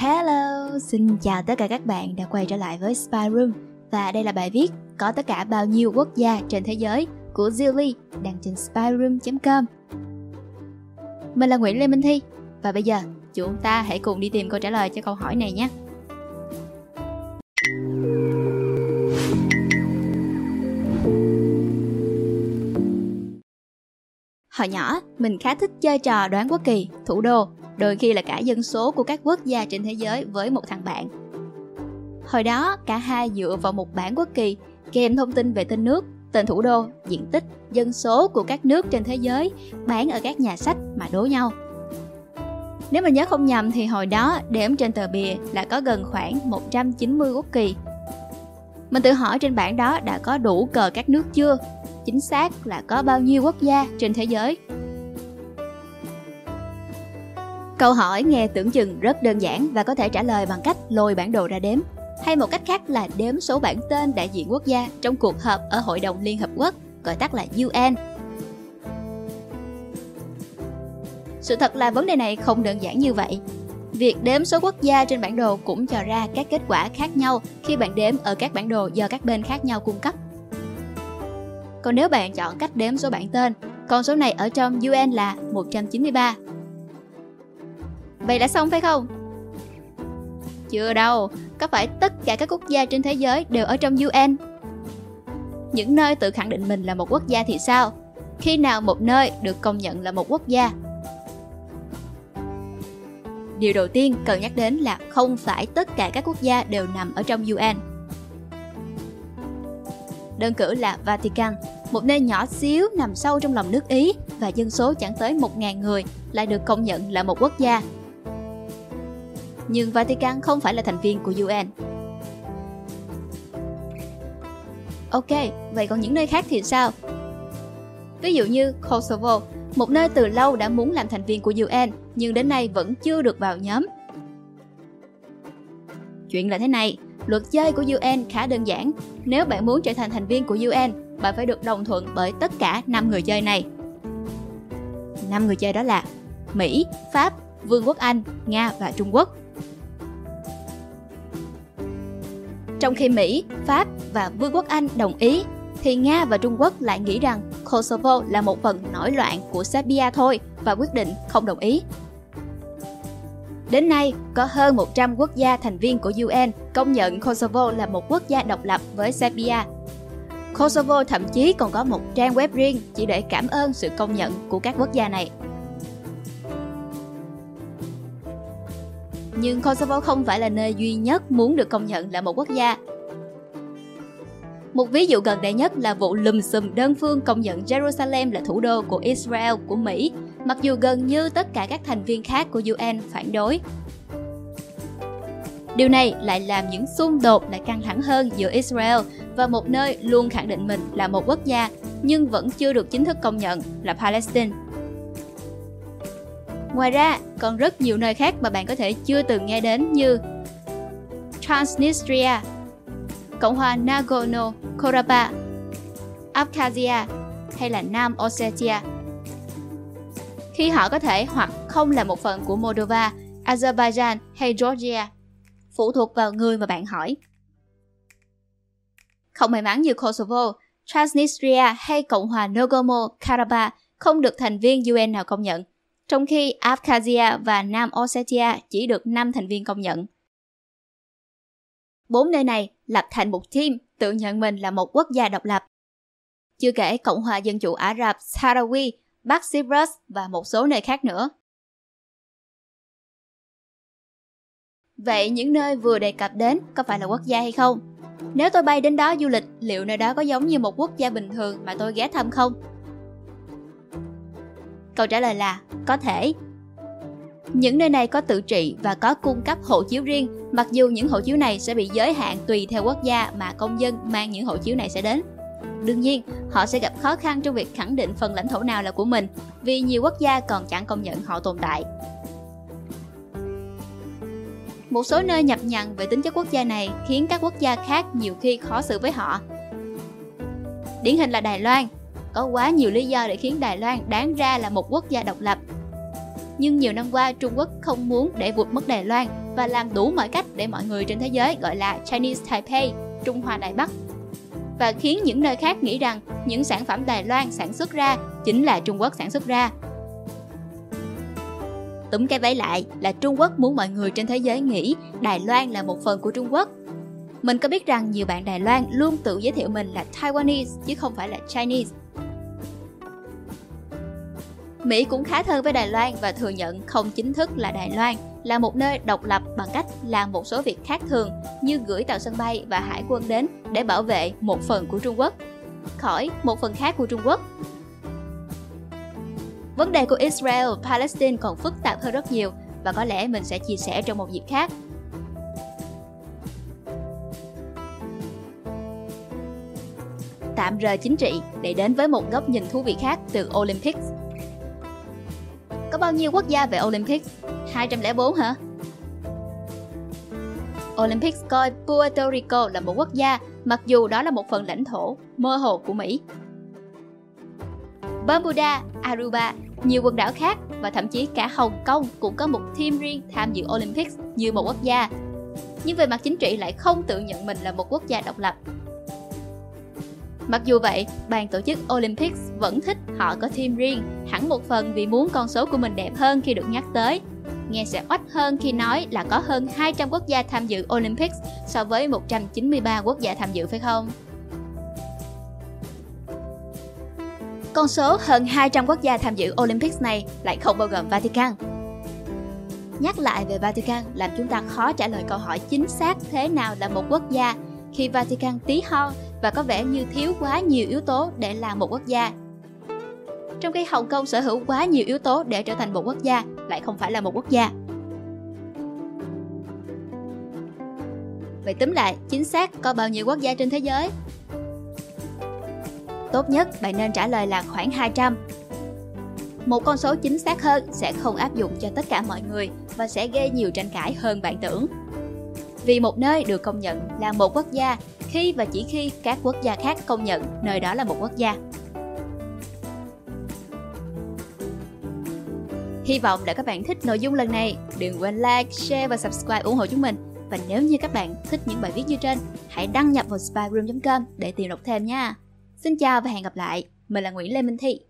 Hello, xin chào tất cả các bạn đã quay trở lại với Spy Room. Và đây là bài viết có tất cả bao nhiêu quốc gia trên thế giới của Zilly đăng trên spyroom.com Mình là Nguyễn Lê Minh Thi. Và bây giờ chúng ta hãy cùng đi tìm câu trả lời cho câu hỏi này nhé. Hồi nhỏ, mình khá thích chơi trò đoán quốc kỳ, thủ đô, đôi khi là cả dân số của các quốc gia trên thế giới với một thằng bạn. Hồi đó, cả hai dựa vào một bản quốc kỳ kèm thông tin về tên nước, tên thủ đô, diện tích, dân số của các nước trên thế giới bán ở các nhà sách mà đố nhau. Nếu mình nhớ không nhầm thì hồi đó đếm trên tờ bìa là có gần khoảng 190 quốc kỳ. Mình tự hỏi trên bảng đó đã có đủ cờ các nước chưa chính xác là có bao nhiêu quốc gia trên thế giới. Câu hỏi nghe tưởng chừng rất đơn giản và có thể trả lời bằng cách lôi bản đồ ra đếm, hay một cách khác là đếm số bản tên đại diện quốc gia trong cuộc họp ở Hội đồng Liên Hợp Quốc, gọi tắt là UN. Sự thật là vấn đề này không đơn giản như vậy. Việc đếm số quốc gia trên bản đồ cũng cho ra các kết quả khác nhau khi bạn đếm ở các bản đồ do các bên khác nhau cung cấp. Còn nếu bạn chọn cách đếm số bản tên, con số này ở trong UN là 193. Vậy đã xong phải không? Chưa đâu, có phải tất cả các quốc gia trên thế giới đều ở trong UN? Những nơi tự khẳng định mình là một quốc gia thì sao? Khi nào một nơi được công nhận là một quốc gia? Điều đầu tiên cần nhắc đến là không phải tất cả các quốc gia đều nằm ở trong UN đơn cử là Vatican, một nơi nhỏ xíu nằm sâu trong lòng nước Ý và dân số chẳng tới 1.000 người lại được công nhận là một quốc gia. Nhưng Vatican không phải là thành viên của UN. Ok, vậy còn những nơi khác thì sao? Ví dụ như Kosovo, một nơi từ lâu đã muốn làm thành viên của UN nhưng đến nay vẫn chưa được vào nhóm. Chuyện là thế này, Luật chơi của UN khá đơn giản. Nếu bạn muốn trở thành thành viên của UN, bạn phải được đồng thuận bởi tất cả 5 người chơi này. 5 người chơi đó là Mỹ, Pháp, Vương quốc Anh, Nga và Trung Quốc. Trong khi Mỹ, Pháp và Vương quốc Anh đồng ý, thì Nga và Trung Quốc lại nghĩ rằng Kosovo là một phần nổi loạn của Serbia thôi và quyết định không đồng ý. Đến nay, có hơn 100 quốc gia thành viên của UN công nhận Kosovo là một quốc gia độc lập với Serbia. Kosovo thậm chí còn có một trang web riêng chỉ để cảm ơn sự công nhận của các quốc gia này. Nhưng Kosovo không phải là nơi duy nhất muốn được công nhận là một quốc gia. Một ví dụ gần đây nhất là vụ lùm xùm đơn phương công nhận Jerusalem là thủ đô của Israel, của Mỹ, mặc dù gần như tất cả các thành viên khác của UN phản đối. Điều này lại làm những xung đột lại căng thẳng hơn giữa Israel và một nơi luôn khẳng định mình là một quốc gia, nhưng vẫn chưa được chính thức công nhận là Palestine. Ngoài ra, còn rất nhiều nơi khác mà bạn có thể chưa từng nghe đến như Transnistria, Cộng hòa Nagorno-Karabakh, Abkhazia hay là Nam Ossetia khi họ có thể hoặc không là một phần của Moldova, Azerbaijan hay Georgia, phụ thuộc vào người mà bạn hỏi. Không may mắn như Kosovo, Transnistria hay Cộng hòa Nagorno-Karabakh không được thành viên UN nào công nhận, trong khi Abkhazia và Nam Ossetia chỉ được 5 thành viên công nhận. Bốn nơi này lập thành một team tự nhận mình là một quốc gia độc lập. Chưa kể Cộng hòa Dân chủ Ả Rập Sahrawi Bắc Cyprus và một số nơi khác nữa. Vậy những nơi vừa đề cập đến có phải là quốc gia hay không? Nếu tôi bay đến đó du lịch, liệu nơi đó có giống như một quốc gia bình thường mà tôi ghé thăm không? Câu trả lời là có thể. Những nơi này có tự trị và có cung cấp hộ chiếu riêng, mặc dù những hộ chiếu này sẽ bị giới hạn tùy theo quốc gia mà công dân mang những hộ chiếu này sẽ đến. Đương nhiên, họ sẽ gặp khó khăn trong việc khẳng định phần lãnh thổ nào là của mình vì nhiều quốc gia còn chẳng công nhận họ tồn tại. Một số nơi nhập nhằn về tính chất quốc gia này khiến các quốc gia khác nhiều khi khó xử với họ. Điển hình là Đài Loan. Có quá nhiều lý do để khiến Đài Loan đáng ra là một quốc gia độc lập. nhưng nhiều năm qua Trung Quốc không muốn để vụt mất Đài Loan và làm đủ mọi cách để mọi người trên thế giới gọi là Chinese Taipei, Trung Hoa Đài Bắc. Và khiến những nơi khác nghĩ rằng những sản phẩm Đài Loan sản xuất ra chính là Trung Quốc sản xuất ra. Túm cái váy lại là Trung Quốc muốn mọi người trên thế giới nghĩ Đài Loan là một phần của Trung Quốc. Mình có biết rằng nhiều bạn Đài Loan luôn tự giới thiệu mình là Taiwanese chứ không phải là Chinese. Mỹ cũng khá thân với Đài Loan và thừa nhận không chính thức là Đài Loan, là một nơi độc lập bằng cách làm một số việc khác thường như gửi tàu sân bay và hải quân đến để bảo vệ một phần của Trung Quốc khỏi một phần khác của Trung Quốc. Vấn đề của Israel, Palestine còn phức tạp hơn rất nhiều và có lẽ mình sẽ chia sẻ trong một dịp khác. Tạm rời chính trị để đến với một góc nhìn thú vị khác từ Olympics. Có bao nhiêu quốc gia về Olympic? 204 hả? Olympics coi Puerto Rico là một quốc gia, mặc dù đó là một phần lãnh thổ mơ hồ của Mỹ. Bermuda, Aruba, nhiều quần đảo khác và thậm chí cả Hồng Kông cũng có một team riêng tham dự Olympics như một quốc gia. Nhưng về mặt chính trị lại không tự nhận mình là một quốc gia độc lập Mặc dù vậy, ban tổ chức Olympics vẫn thích họ có team riêng, hẳn một phần vì muốn con số của mình đẹp hơn khi được nhắc tới. Nghe sẽ oách hơn khi nói là có hơn 200 quốc gia tham dự Olympics so với 193 quốc gia tham dự phải không? Con số hơn 200 quốc gia tham dự Olympics này lại không bao gồm Vatican. Nhắc lại về Vatican làm chúng ta khó trả lời câu hỏi chính xác thế nào là một quốc gia khi Vatican tí ho và có vẻ như thiếu quá nhiều yếu tố để làm một quốc gia. Trong khi Hồng Kông sở hữu quá nhiều yếu tố để trở thành một quốc gia, lại không phải là một quốc gia. Vậy tính lại, chính xác có bao nhiêu quốc gia trên thế giới? Tốt nhất bạn nên trả lời là khoảng 200. Một con số chính xác hơn sẽ không áp dụng cho tất cả mọi người và sẽ gây nhiều tranh cãi hơn bạn tưởng. Vì một nơi được công nhận là một quốc gia khi và chỉ khi các quốc gia khác công nhận nơi đó là một quốc gia. Hy vọng đã các bạn thích nội dung lần này. Đừng quên like, share và subscribe ủng hộ chúng mình. Và nếu như các bạn thích những bài viết như trên, hãy đăng nhập vào spyroom.com để tìm đọc thêm nha. Xin chào và hẹn gặp lại. Mình là Nguyễn Lê Minh Thị.